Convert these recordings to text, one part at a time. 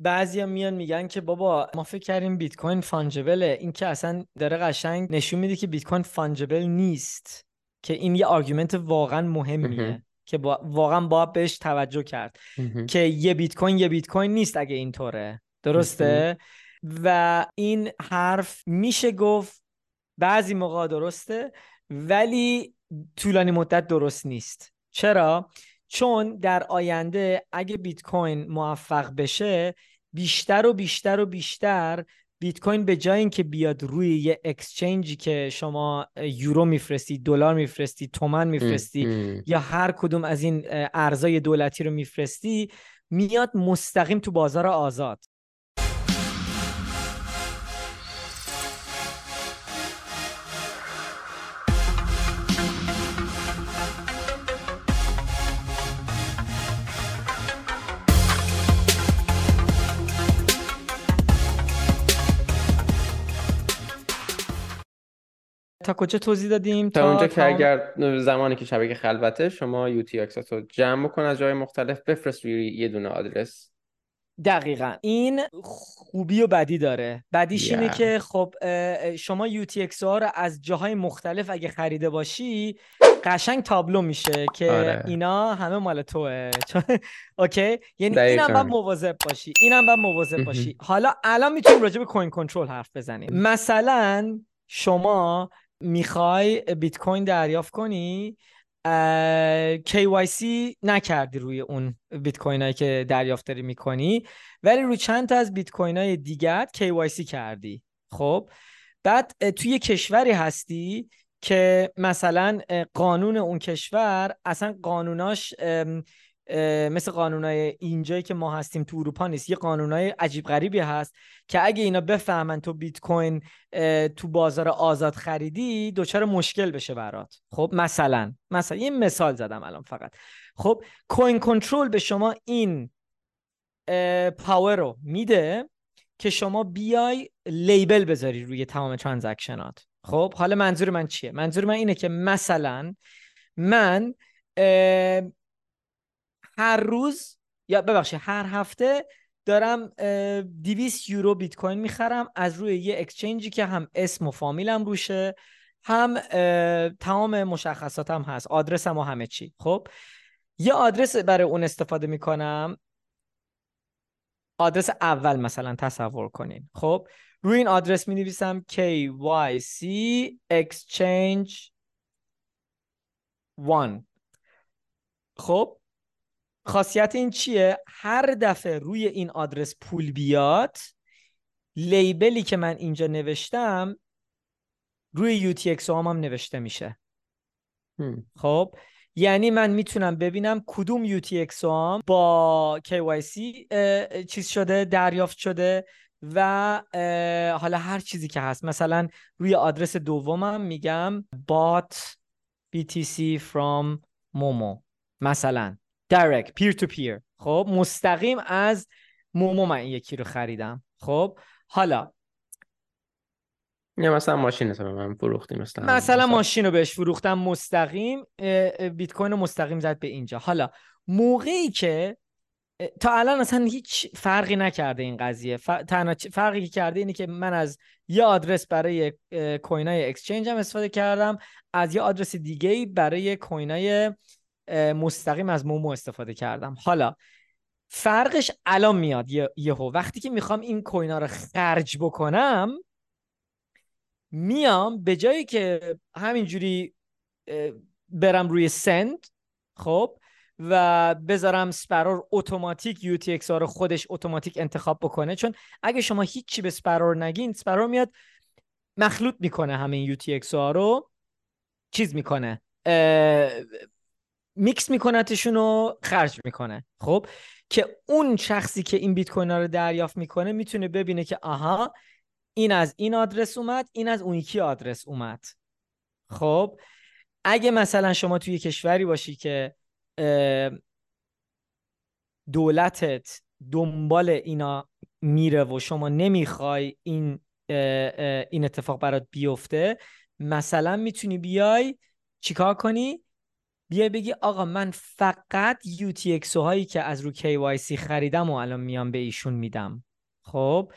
بعضیا میان میگن که بابا ما فکر کردیم بیت کوین fungible ه. این که اصلا داره قشنگ نشون میده که بیت کوین fungible نیست. که این یه argument واقعا مهمیه. که با... واقعا باید بهش توجه کرد. که یه بیت کوین یه بیت کوین نیست اگه اینطوره. درسته؟ و این حرف میشه گفت بعضی موقع درسته ولی طولانی مدت درست نیست. چرا؟ چون در آینده اگه بیت کوین موفق بشه بیشتر و بیشتر و بیشتر بیت کوین به جای اینکه بیاد روی یه اکسچنجی که شما یورو میفرستی دلار میفرستی تومن میفرستی یا هر کدوم از این ارزای دولتی رو میفرستی میاد مستقیم تو بازار آزاد. تا کجا توضیح دادیم؟ تا, اونجا که اگر زمانی که شبکه خلوته شما یو تی رو جمع بکن از جای مختلف بفرست روی یه دونه آدرس. دقیقا. این خوبی و بدی داره. بدیش اینه که خب شما یو تی ها رو از جاهای مختلف اگه خریده باشی قشنگ تابلو میشه که آره. اینا همه مال توه. اوکی؟ یعنی اینم باید مواظب باشی. اینم باید مواظب باشی. حالا الان می‌تونیم راجع به کوین کنترل حرف بزنیم. مثلا شما می‌خوای بیت کوین دریافت کنی KYC نکردی روی اون بیت کوین هایی که دریافت داری می‌کنی ولی روی چند تا از بیت کوین های دیگر KYC کردی. خب بعد توی کشوری هستی که مثلا قانون اون کشور اصلا قانوناش مثل قانونای اینجایی که ما هستیم تو اروپا نیست. یه قانونای عجیب غریبی هست که اگه اینا بفهمن تو بیت کوین تو بازار آزاد خریدی دچار مشکل بشه برات. خب مثلا مثلا یه مثال زدم الان فقط. خب coin control به شما این power رو میده که شما بیای label بذاری روی تمام transaction ات. خب حالا منظور من چیه؟ منظور من اینه که مثلا من هر روز یا ببخشید هر هفته دارم 200 یورو بیت کوین می‌خرم. از روی یه اکسچنجی که هم اسم و فامیلم روشه هم تمام مشخصاتم هست. آدرسم و همه چی. خب؟ یه آدرس برای اون استفاده می‌کنم. آدرس اول مثلا تصور کنین. خب؟ روی این آدرس می نویسم KYC Exchange 1 خب؟ خاصیت این چیه؟ هر دفعه روی این آدرس پول بیاد لیبلی که من اینجا نوشتم روی UTXO هم, هم نوشته میشه. خب؟ یعنی من می‌تونم ببینم کدوم UTXO هم با KYC چیز شده دریافت شده و حالا هر چیزی که هست. مثلا روی آدرس دومم میگم bought BTC from Momo. مثلا. Direct peer to peer. خب مستقیم از مومو من یکی رو خریدم. خب حالا یا مثلا ماشین رو من فروختیم مثلا مثلا ماشین رو بهش فروختم مستقیم بیت کوین رو مستقیم زد به اینجا. حالا موقعی که تا الان اصلا هیچ فرقی نکرده این قضیه. تنها فرقی که کرده اینه که من از یه آدرس برای کوین های اکسچنج هم استفاده کردم از یه آدرس دیگه برای کوین های مستقیم از مومو استفاده کردم. حالا فرقش الان میاد یهو. وقتی که می‌خوام این کوینا رو خرج بکنم میام به جایی که همینجوری برم روی سند خب و بذارم سپرور اتوماتیک یو تی رو خودش اتوماتیک انتخاب بکنه. چون اگه شما هیچی به Sparrow نگین Sparrow میاد مخلوط می‌کنه همین UTXO رو چیز می‌کنه میکس میکنتشون و خرج می‌کنه. خب؟ که اون شخصی که این بیت کوین رو دریافت می‌کنه می‌تونه ببینه که آها این از این آدرس اومد این از اون یکی آدرس اومد. خب؟ اگه مثلا شما توی کشوری باشی که دولتت دنبال اینا میره و شما نمی‌خوای این این اتفاق برات بیفته مثلا می‌تونی بیای چیکار کنی؟ بیای بگی آقا من فقط UTXO هایی که از رو KYC خریدم و الان میام به ایشون میدم. خب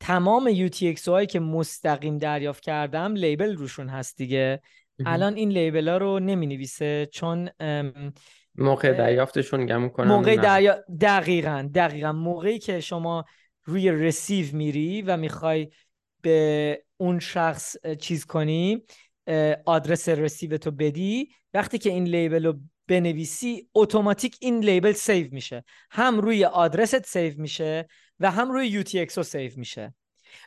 تمام UTXO هایی که مستقیم دریافت کردم لیبل روشون هست دیگه. الان این لیبل ها رو نمی نویسه چون موقع دریافتشون گم کنم موقع دریا... دقیقا دقیقا. موقعی که شما روی receive میری و می‌خوای به اون شخص چیز کنی آدرس receive تو بدی وقتی که این label رو بنویسی اتوماتیک این label save میشه. هم روی آدرست save میشه و هم روی UTXO save میشه.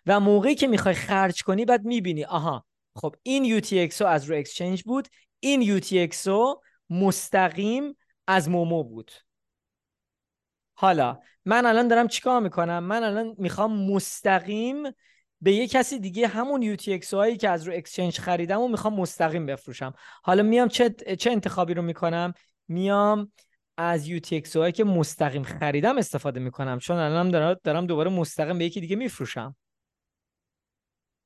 و موقعی که می‌خوای خرج کنی بعد می‌بینی آها خب این UTXO از رو exchange بود این UTXO مستقیم از مومو بود. حالا من الان دارم چیکار می‌کنم؟ من الان می‌خوام مستقیم به یه کسی دیگه همون UTXO هایی که از رو اکسچنج خریدم و می‌خوام مستقیم بفروشم. حالا میام چه, چه انتخابی رو می‌کنم؟ میام از UTXO هایی که مستقیم خریدم استفاده می‌کنم چون الان دارم, دارم دوباره مستقیم به یکی دیگه میفروشم.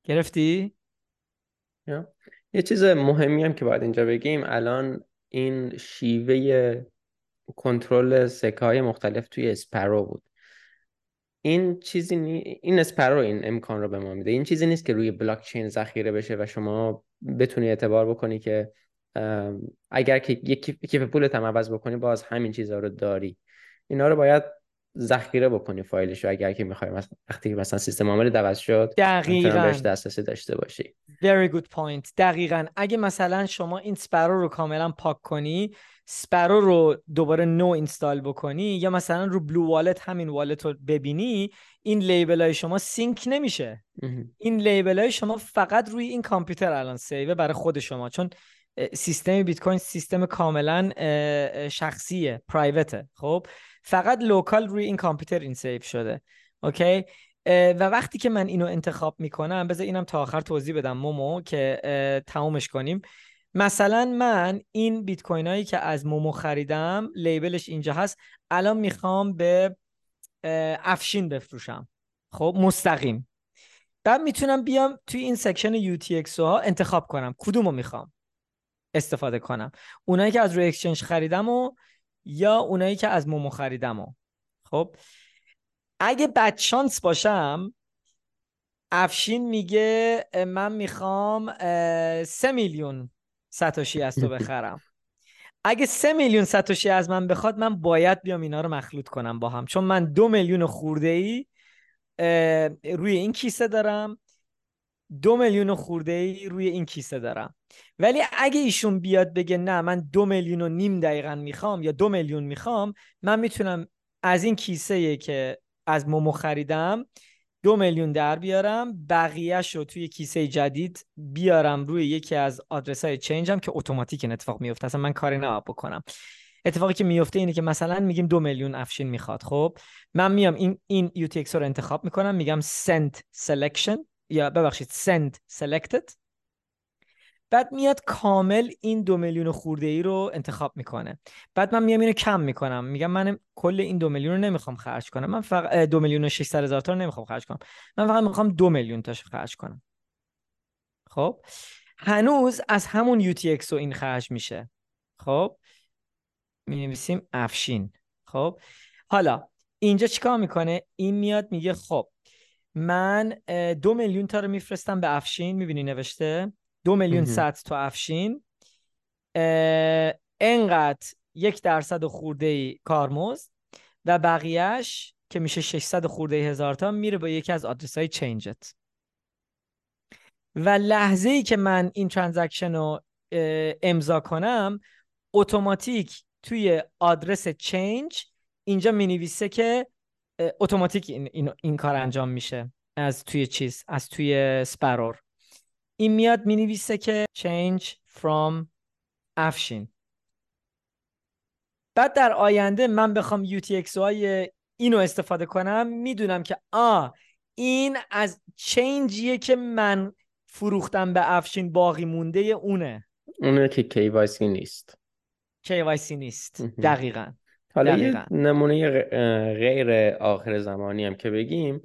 گرفتی؟ یه چیز مهمی هم که باید اینجا بگیم الان این شیوه کنترل سکه های مختلف توی Sparrow بود. این چیزی نی... این Sparrow این امکان رو به ما میده. این چیزی نیست که روی بلاک چین ذخیره بشه و شما بتونی اعتبار بکنی که اگر که یک کیف پولت هم عوض بکنی باز همین چیزها رو داری. اینا رو باید ذخیره بکنی فایلش رو اگر که می‌خوای. مثلا وقتی مثلا سیستم عامل عوض شد دقیقاً. بهش دسترسی داشته باشی. Very good point. دقیقاً. اگه مثلا شما این Sparrow رو کاملا پاک کنی Sparrow رو دوباره نو install بکنی یا مثلا رو BlueWallet همین wallet رو ببینی این label های شما sync نمیشه. این label های شما فقط روی این کامپیوتر الان save ه برای خود شما. چون سیستم بیت کوین سیستم کاملا شخصیه private ه خب؟ فقط local روی این کامپیوتر این save شده. اوکی و وقتی که من اینو انتخاب می‌کنم بذار اینم تا آخر توضیح بدم مومو که تمومش کنیم. مثلا من این بیت کوین هایی که از مومو خریدم label ش اینجا هست. الان می‌خوام به افشین بفروشم. خب مستقیم. بعد می‌تونم بیام توی این section UTXO ها انتخاب کنم. کدوم رو می‌خوام استفاده کنم؟ اونایی که از روی exchange خریدم و یا اونایی که از مومو خریدم و. خب؟ اگه بدشانس باشم افشین میگه من می‌خوام سه میلیون ساتوشی از تو بخرم. اگه سه میلیون ساتوشی از من بخواد من باید بیام اینا رو مخلوط کنم با هم. چون من دو میلیون خورده ای روی این کیسه دارم. دو میلیون خورده ای روی این کیسه دارم. ولی اگه ایشون بیاد بگه نه من دو میلیون و نیم دقیقا می‌خوام یا دو میلیون می‌خوام من می‌تونم از این کیسه که از مومو خریدم دو میلیون در بیارم بقیهش رو توی کیسه جدید بیارم روی یکی از آدرس های چینج هم که اتوماتیک این اتفاق میفته اصلا من کاری نباید بکنم. اتفاقی که میفته اینه که مثلا میگیم دو میلیون افشین می‌خواد خب؟ من میام این این UTXO رو انتخاب می‌کنم میگم send selection یا ببخشید send selected. بعد میاد کامل این دو میلیون خورده ای رو انتخاب می‌کنه. بعد من میام اینو کم می‌کنم. میگم من کل این دو میلیون رو نمی‌خوام خرج کنم. من فقط دو میلیون و 600 هزار تا رو نمی‌خوام خرج کنم. من فقط می‌خوام دو میلیون تاش خرج کنم. خب؟ هنوز از همون UTXO این خرج میشه. خب؟ می نویسیم افشین. خب؟ حالا اینجا چیکار می‌کنه؟ این میاد میگه خب من دو میلیون تا رو میفرستم به افشین. می‌بینی نوشته؟ دو میلیون sat to افشین. انقدر یک درصد خورده ای کارمزد و بقیهش که میشه 600 خورده هزار تا میره با یکی از آدرس های change ت. و لحظه ای که من این transaction رو امضا کنم اتوماتیک توی آدرس change اینجا می نویسه که اتوماتیک این, این, این کار انجام میشه. از توی چیز از توی Sparrow. این میاد می نویسه که change from افشین. بعد در آینده من بخوام UTXO های اینو استفاده کنم می‌دونم که آ این از change یه که من فروختم به افشین باقی مونده اونه. اونه که KYC نیست. KYC نیست. دقیقا. حالا یه نمونه غیر آخر زمانی هم که بگیم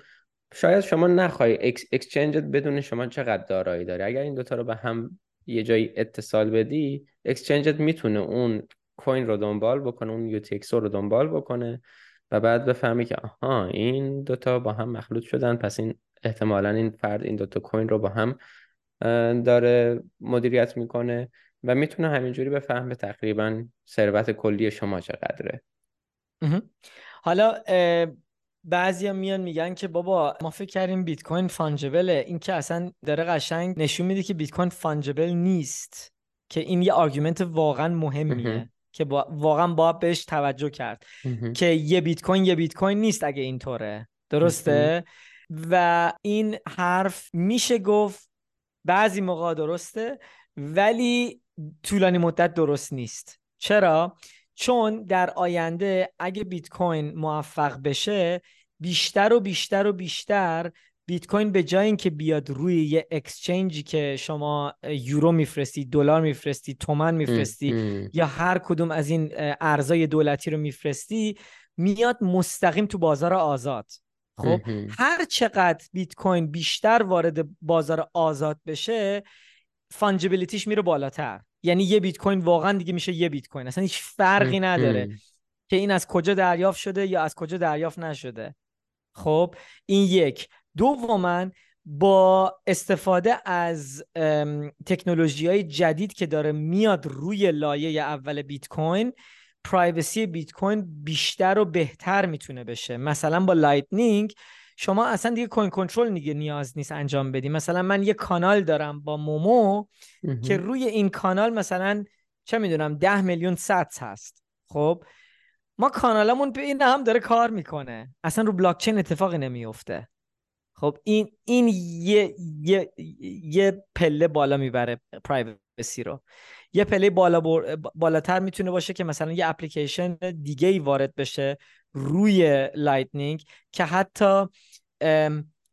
شاید شما نخوای اکسچنجت بدون شما چقدر دارایی داری. اگر این دوتا رو به هم یه جایی اتصال بدی اکسچنجت می‌تونه اون کوین رو دنبال بکنه اون UTXO رو دنبال بکنه و بعد بفهمی که آها این دوتا با هم مخلوط شدن. پس این احتمالا این فرد این دوتا coin رو با هم داره مدیریت می‌کنه و می‌تونه همینجوری بفهمه تقریبا ثروت کلی شما چقدره. حالا بعضیا میان میگن که بابا ما فکر کردیم بیت کوین fungible ه. این که اصلا داره قشنگ نشون میده که بیت کوین fungible نیست. که این یه argument واقعا مهمیه. که با... واقعا باید بهش توجه کرد. که یه بیت کوین یه بیت کوین نیست اگه اینطوره. درسته؟ و این حرف میشه گفت بعضی موقع درسته ولی طولانی مدت درست نیست. چرا؟ چون در آینده اگه بیت کوین موفق بشه بیشتر و بیشتر و بیشتر بیت کوین به جای اینکه بیاد روی یه اکسچنجی که شما یورو میفرستی دلار میفرستی تومن میفرستی یا هر کدوم از این ارزای دولتی رو میفرستی میاد مستقیم تو بازار آزاد. خب هر چقدر بیت کوین بیشتر وارد بازار آزاد بشه فانجبیلیتیش میره بالاتر. یعنی یه بیت کوین واقعا دیگه میشه یه بیت کوین اصلا هیچ فرقی نداره که این از کجا دریافت شده یا از کجا دریافت نشده. خب این یک. دوما با استفاده از تکنولوژی های جدید که داره میاد روی لایه اول بیت کوین privacy بیت کوین بیشتر و بهتر می‌تونه بشه. مثلا با Lightning شما اصلا دیگه coin control دیگه نیاز نیست انجام بدی. مثلا من یه کانال دارم با مومو که روی این کانال مثلا چه می‌دونم ده میلیون sats هست. خب ما کانالمون به این هم داره کار می‌کنه. اصلا رو بلاکچین اتفاقی نمیفته خب این این یه یه یه پله بالا می‌بره privacy رو. یه پله بالا بالاتر می‌تونه باشه که مثلا یه اپلیکیشن دیگه ای وارد بشه. روی Lightning که حتی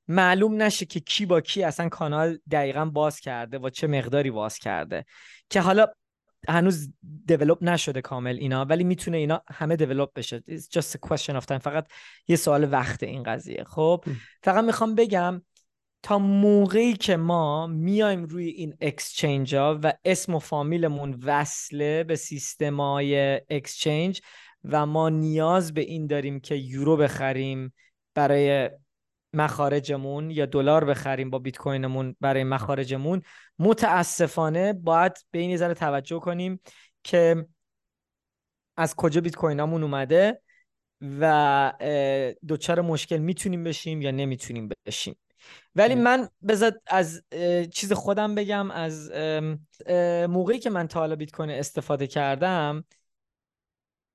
معلوم نشه که کی با کی اصلا کانال دقیقا باز کرده و چه مقداری باز کرده. که حالا هنوز develop نشده کامل اینا ولی می‌تونه اینا همه develop بشه. It's just a question of time. فقط یه سوال وقت این قضیه. خب فقط می‌خوام بگم تا موقعی که ما میایم روی این اکسچنج ها و اسم و فامیلمون وصله به سیستمای اکسچنج و ما نیاز به این داریم که یورو بخریم برای مخارجمون یا دلار بخریم با بیت کوینمون برای مخارجمون. متاسفانه باید به این ذره توجه کنیم که از کجا بیت کوینامون اومده و دوچار مشکل می‌تونیم بشیم یا نمی‌تونیم بشیم. ولی من بذار از چیز خودم بگم از موقعی که من تا حالا بیت کوین استفاده کردم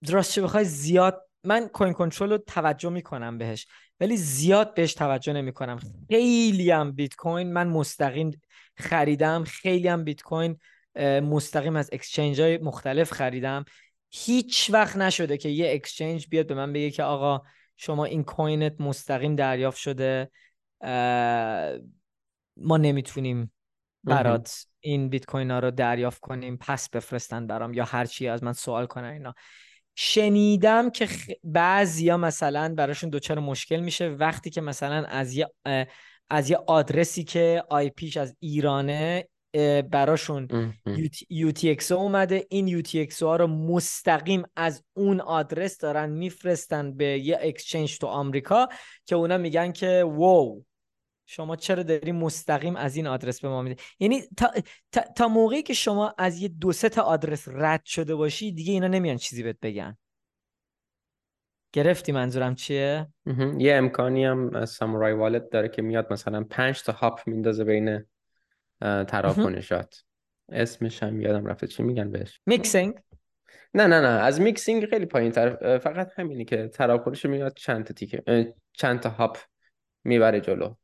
درست چه بخوای زیاد من کوین کنترل رو توجه می‌کنم بهش ولی زیاد بهش توجه نمی کنم خیلی هم بیت کوین من مستقیم خریدم خیلی هم بیت کوین مستقیم از exchange های مختلف خریدم. هیچ وقت نشده که یه exchange بیاد به من بگه که آقا شما این coin ت مستقیم دریافت شده ما نمی‌تونیم برات این بیت کوین ها رو دریافت کنیم پس بفرستن برام یا هر چی از من سوال کنن اینا. شنیدم که خ... بعضیا مثلا براشون دوچار مشکل میشه. وقتی که مثلا از یه از یه آدرسی که آی پیش از ایرانه براشون UTXO اومده. این UTXO ها رو مستقیم از اون آدرس دارن میفرستن به یه اکسچنج تو آمریکا که اونا میگن که وو شما چرا داری مستقیم از این آدرس به ما میده یعنی تا, تا, تا موقعی که شما از یه دو سه تا آدرس رد شده باشی دیگه اینا نمیان چیزی بهت بگن. گرفتی منظورم چیه؟ یه امکانی هم Samourai Wallet داره که میاد مثلا پنج تا hop میندازه بین تراکنشات اسمش هم یادم رفته. چی میگن بهش؟ mixing؟ نه نه نه. از mixing خیلی پایین تر. فقط همینی که تراکنش میاد چند تا تیکه چند تا hop می‌بره جلو.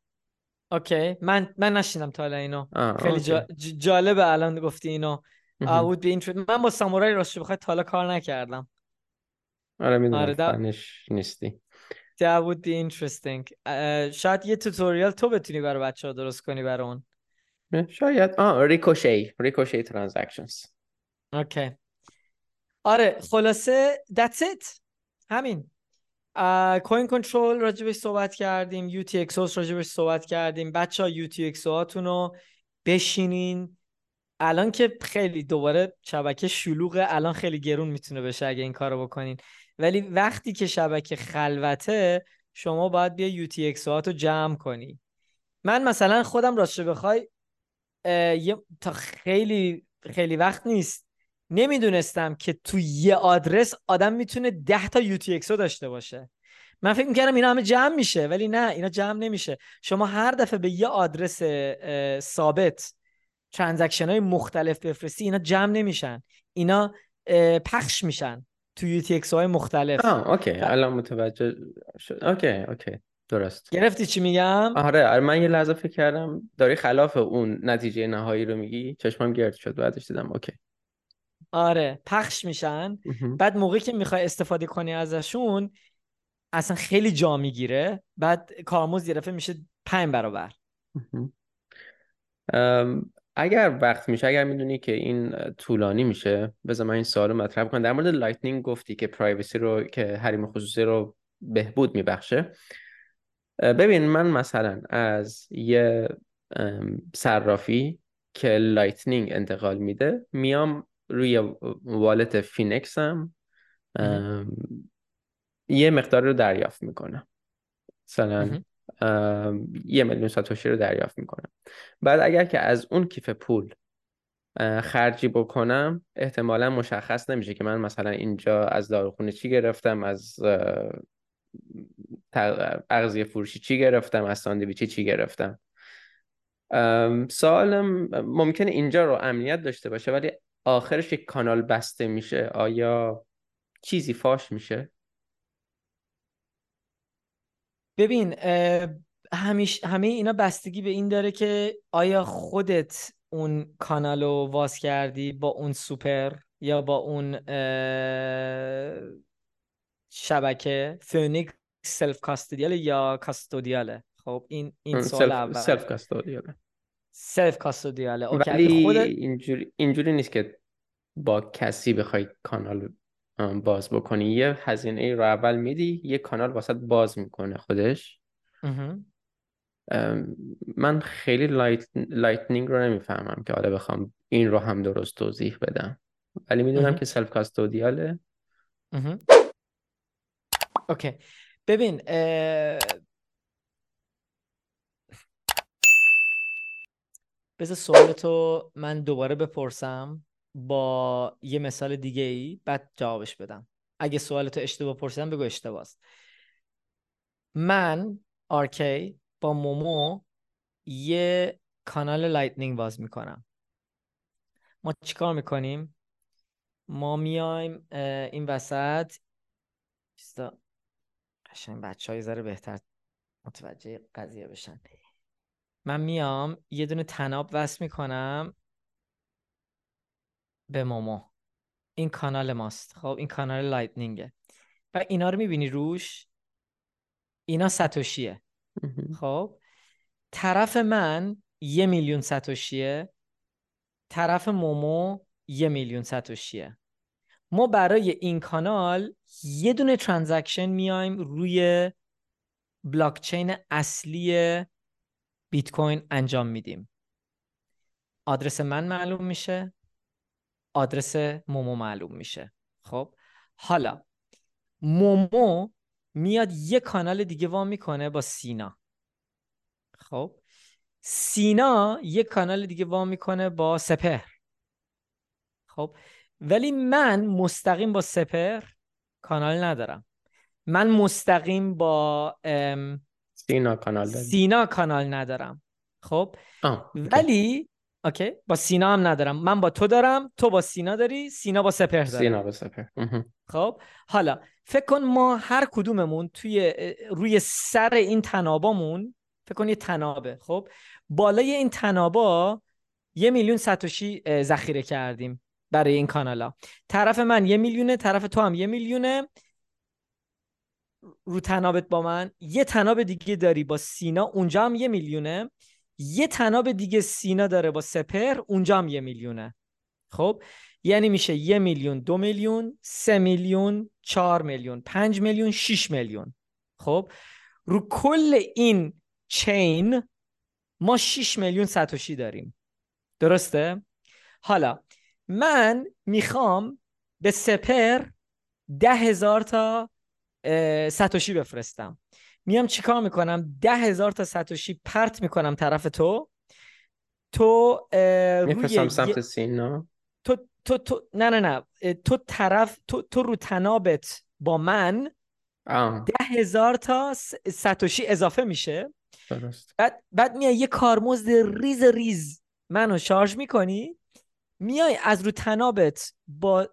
OK. من من نشیدم تا حالا اینو. خیلی جا... جالبه الان گفتی اینو. آود به این من با Samourai راستش بخوای تا حالا کار نکردم. آره می‌دونم. آره دا... نیستی. That would be interesting. شاید یه tutorial تو بتونی برای بچه ها درست کنی برای اون. شاید. آه Ricochet Ricochet transactions OK. آره خلاصه that's it. همین. coin control راجبش صحبت کردیم UTXOs راجبش صحبت کردیم. بچه ها UT رو بشینین. الان که خیلی دوباره شبکه شلوغه الان خیلی گرون می‌تونه بشه اگه این کارو بکنین. ولی وقتی که شبکه خلوته شما باید بیا یو تی رو جمع کنی. من مثلا خودم راستش بخوای تا خیلی خیلی وقت نیست. نمی‌دونستم که تو یه آدرس آدم می‌تونه ده تا یو تی داشته باشه. من فکر می‌کردم اینا همه جمع میشه ولی نه اینا جمع نمیشه. شما هر دفعه به یه آدرس ثابت transaction های مختلف بفرستی اینا جمع نمیشن. اینا پخش میشن تو تی های مختلف. آه OK. الان متوجه شد. OK OK. درست. گرفتی چی میگم؟ آره آره من یه لحظه فکر کردم داری خلاف اون نتیجه نهایی رو میگی. چشمم گرد شد بعدش دیدم OK. آره پخش میشن. بعد موقعی که می‌خوای استفاده کنی ازشون اصلا خیلی جا می‌گیره. بعد کارمزد یه میشه پنج برابر. اگر وقت میشه اگر می‌دونی که این طولانی میشه بذار من این سوال مطرح کنم در مورد Lightning گفتی که privacy رو که حریم خصوصی رو بهبود میبخشه. ببین من مثلا از یه صرافی که Lightning انتقال میده میام روی wallet Phoenix م یه مقدار رو دریافت می‌کنم مثلا یه میلیون ساتوشی رو دریافت می‌کنم بعد اگر که از اون کیف پول خرجی بکنم احتمالا مشخص نمیشه که من مثلا اینجا از داروخونه چی گرفتم از اغذیه فروشی چی گرفتم از ساندویچی چی گرفتم. سوالم ممکنه اینجا رو امنیت داشته باشه ولی آخرش یک کانال بسته میشه. آیا چیزی فاش میشه؟ ببین همیش همه اینا بستگی به این داره که آیا خودت اون کانال رو واز کردی با اون سوپر یا با اون شبکه؟ Phoenix self-custodial ه یا custodial ه خب این این سوال اول. self-custodial ه self-custodial ه ولی خودت... اینجوری اینجوری نیست که با کسی بخوای کانال باز بکنی. یه هزینه ای رو اول میدی یه کانال واسط باز می‌کنه خودش. من خیلی light... lightning رو نمی‌فهمم که حالا بخوام این رو هم درست توضیح بدم. ولی می‌دونم که self-custodial ه okay. ببین بذار سوالتو من دوباره بپرسم. با یه مثال دیگه ای بعد جوابش بدم. اگه سوالتو اشتباه پرسیدم بگو اشتباه است. من آرکی با مومو یه کانال lightning باز می‌کنم. ما چیکار می‌کنیم؟ ما میایم این وسط. قشنگ بچه های ذره بهتر متوجه قضیه بشن. من میام یه دونه تناب وصل می‌کنم. به مومو این کانال ماست. خب این کانال لایتنینگه. و اینا رو می‌بینی روش؟ اینا ساتوشیه. خب طرف من یه میلیون ساتوشیه طرف مومو یه میلیون ساتوشیه. ما برای این کانال یه دونه ترانزکشن میایم روی بلاکچین اصلی بیت کوین انجام میدیم. آدرس من معلوم میشه. آدرس مومو معلوم میشه. خب؟ حالا مومو میاد یه کانال دیگه وا می‌کنه با سینا. خب؟ سینا یه کانال دیگه وا می‌کنه با سپهر. خب؟ ولی من مستقیم با سپر کانال ندارم. من مستقیم با سینا کانال دارم. سینا کانال ندارم. خب؟ ولی okay؟ با سینا هم ندارم. من با تو دارم تو با سینا داری سینا با سپر داره. سینا با سپر خب حالا فکر کن ما هر کدوممون توی روی سر این تنابامون فکر کن یه تنابه. خب بالای این تنابا یه میلیون ساتوشی ذخیره کردیم برای این کانالا. طرف من یه میلیونه طرف تو هم یه میلیونه. رو تنابت با من. یه تناب دیگه داری با سینا اونجا هم یه میلیونه. یه تناب دیگه سینا داره با سپر اونجا هم یه میلیونه. خب؟ یعنی میشه یه میلیون دو میلیون سه میلیون چهار میلیون پنج میلیون شیش میلیون. خب؟ رو کل این چین ما 6 میلیون ساتوشی داریم. درسته؟ حالا من می‌خوام به سپر ده هزار تا ساتوشی بفرستم. میام چیکار می‌کنم؟ ده هزار تا ساتوشی پرت می‌کنم طرف تو. تو روی سمت سینا تو تو تو نه نه نه. تو طرف تو تو رو تنابت با من ده هزار تا ساتوشی اضافه میشه. درست. بعد بعد میای یه کارمزد ریز ریز منو شارژ می‌کنی. میای از رو تنابت با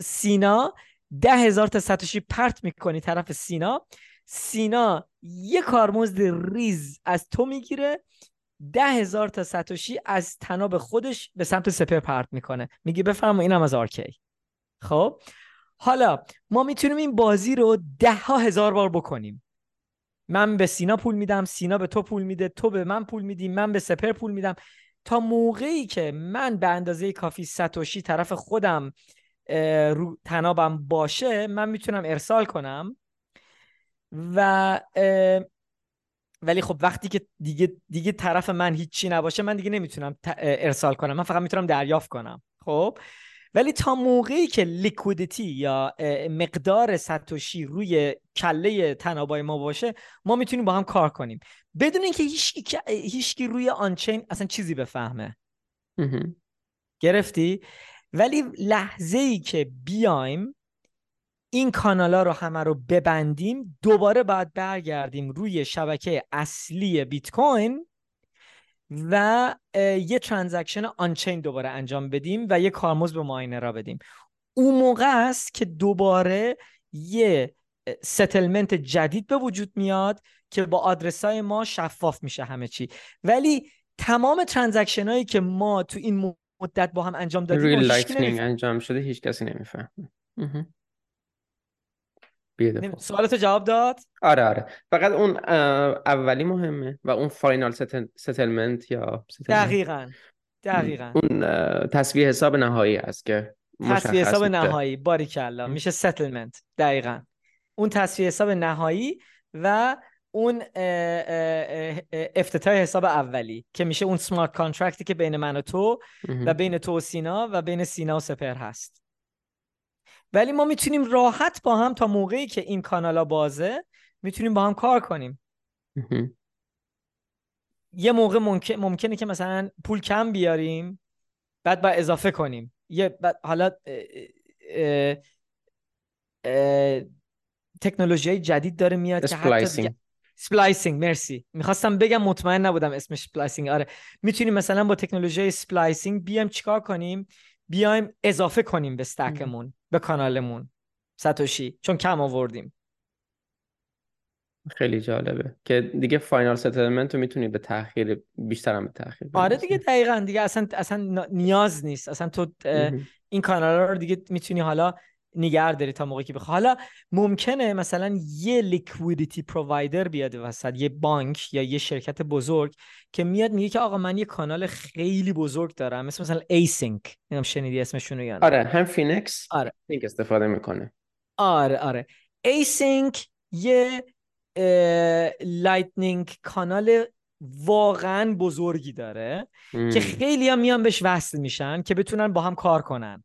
سینا ده هزار تا ساتوشی پرت می‌کنی طرف سینا. سینا یه کارمزد ریز از تو می‌گیره. ده هزار تا ساتوشی از تناب خودش به سمت سپر پرت می‌کنه. میگه بفرما اینم از آرکی. خب؟ حالا ما می‌تونیم این بازی رو ده ها هزار بار بکنیم. من به سینا پول میدم سینا به تو پول میده تو به من پول میدی من به سپر پول میدم. تا موقعی که من به اندازه کافی ساتوشی طرف خودم رو تنابم باشه من می‌تونم ارسال کنم. و ولی خب وقتی که دیگه دیگه طرف من هیچی نباشه من دیگه نمی‌تونم ارسال کنم. من فقط می‌تونم دریافت کنم. خب؟ ولی تا موقعی که لیکویدیتی یا مقدار ساتوشی روی کله تنابای ما باشه ما می‌تونیم با هم کار کنیم. بدون اینکه هیچ هیچکی روی آنچین اصلا چیزی بفهمه. گرفتی؟ ولی لحظه ای که بیایم این کانالا رو همه رو ببندیم دوباره باید برگردیم روی شبکه اصلی بیت کوین و یه transaction on-chain دوباره انجام بدیم و یه کارمزد به ماینرا بدیم. اون موقع است که دوباره یه settlement جدید به وجود میاد که با آدرس های ما شفاف میشه همه چی. ولی تمام transaction هایی که ما تو این مدت با هم انجام دادیم روی lightning انجام شده هیچ کسی نمی‌فهمه. سوالتو جواب داد؟ آره آره. فقط اون اولی مهمه و اون final settlement یا دقیقا. دقیقا. اون تسویه حساب نهایی است که تسویه حساب نهایی. باریکلا میشه settlement. دقیقا. اون تسویه حساب نهایی و اون افتتاح حساب اولی که میشه اون smart contract ی که بین من و تو و بین تو و سینا و بین سینا و سپر هست. ولی ما می‌تونیم راحت با هم تا موقعی که این کانالا بازه می‌تونیم با هم کار کنیم. یه موقع ممکن... ممکنه که مثلا پول کم بیاریم بعد با اضافه کنیم. یه بعد حالا تکنولوژی جدید داره میاد که حتی splicing مرسی. می‌خواستم بگم مطمئن نبودم اسمش splicing آره. می‌تونیم مثلا با تکنولوژی splicing بیایم چیکار کنیم؟ بیایم اضافه کنیم به stack مون به کانالمون. ساتوشی چون کم آوردیم. خیلی جالبه. که دیگه final settlement رو می‌تونی به تاخیر بیشتر هم به تاخیر آره دیگه دقیقا. دیگه اصلا اصلا نیاز نیست. اصلا تو این کانال رو دیگه می‌تونی حالا نگه داری تا موقعی که بخواه حالا ممکنه مثلا یه liquidity provider بیاد وسط یه بانک یا یه شرکت بزرگ که میاد میگه که آقا من یه کانال خیلی بزرگ دارم مثل مثلا ACINQ اینم شنیدی اسمشون رو یعنی آره هم فینکس آره. فینک استفاده می‌کنه. آره آره. ایسینک یه لایتنینگ کانال واقعا بزرگی داره که خیلی هم میان بهش وصل میشن که بتونن با هم کار کنن.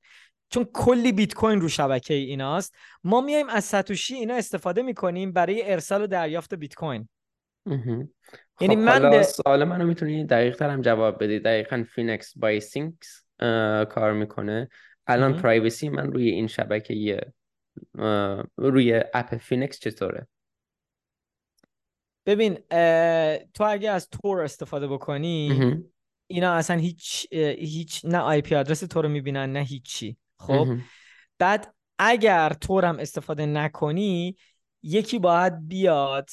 چون کلی بیت کوین رو شبکه ایناست ما میایم از ساتوشی اینا استفاده می‌کنیم برای ارسال و دریافت بیت کوین. یعنی خب من به... سوال منو می‌تونی دقیق تر هم جواب بدی. دقیقا فینکس بای سینکس کار می‌کنه. الان privacy من روی این شبکه روی اپ Phoenix چطوره؟ ببین تو اگه از Tor استفاده بکنی اینا اصلا هیچ هیچ نه IP address تو رو می‌بینن نه هیچی. خب؟ بعد اگر Tor م استفاده نکنی یکی باید بیاد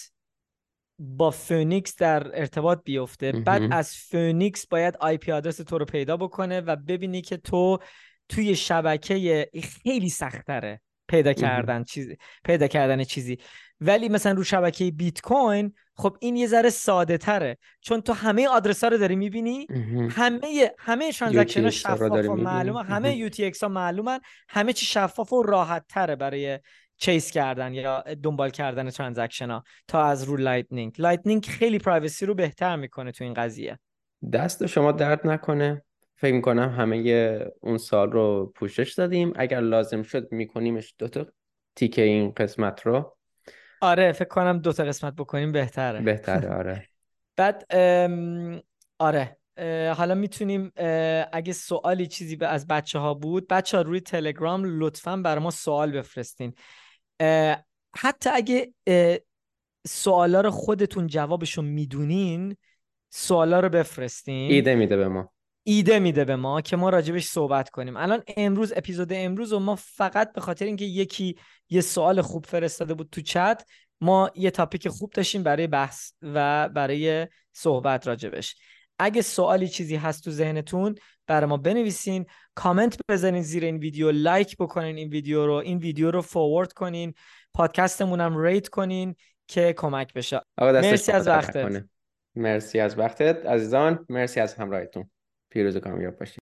با Phoenix در ارتباط بیفته. بعد از Phoenix باید IP address تو رو پیدا بکنه و ببینی که تو توی شبکه خیلی سختره پیدا کردن چیزی پیدا کردن چیزی. ولی مثلا رو شبکه بیت کوین خب این یه ذره ساده تره. چون تو همه آدرس ها رو داری می‌بینی همه همه transaction ها شفاف و معلومه. همه UT ها معلومن. همه چی شفاف و راحت تره برای chase کردن یا دنبال کردن transaction ها. تا از رو lightning. lightning خیلی privacy رو بهتر می‌کنه تو این قضیه. دست شما درد نکنه. فکر می‌کنم همه اون سال رو پوشش دادیم. اگر لازم شد میکنیمش دوتا تیکه این قسمت رو. آره فکر کنم دوتا قسمت بکنیم بهتره. بهتره آره. بعد آره حالا می‌تونیم اگه سوالی چیزی از بچه ها بود بچه ها روی تلگرام لطفا بر ما سوال بفرستین. حتی اگه سوالا رو خودتون جوابشو می‌دونین سوالا رو بفرستین. ایده میده به ما. ایده میده به ما که ما راجبش صحبت کنیم. الان امروز اپیزود امروز و ما فقط به خاطر اینکه یکی یه سوال خوب فرستاده بود تو چت ما یه تاپیک خوب داشتیم برای بحث و برای صحبت راجبش. اگه سوالی چیزی هست تو ذهنتون برای ما بنویسین کامنت بزنین زیر این ویدیو لایک بکنین این ویدیو رو این ویدیو رو فوروارد کنین پادکستمون هم ریت کنین که کمک بشه. مرسی از وقتت. مرسی از وقتت عزیزان مرسی از همراهیتون. Firuza Khan, eu apaixonei.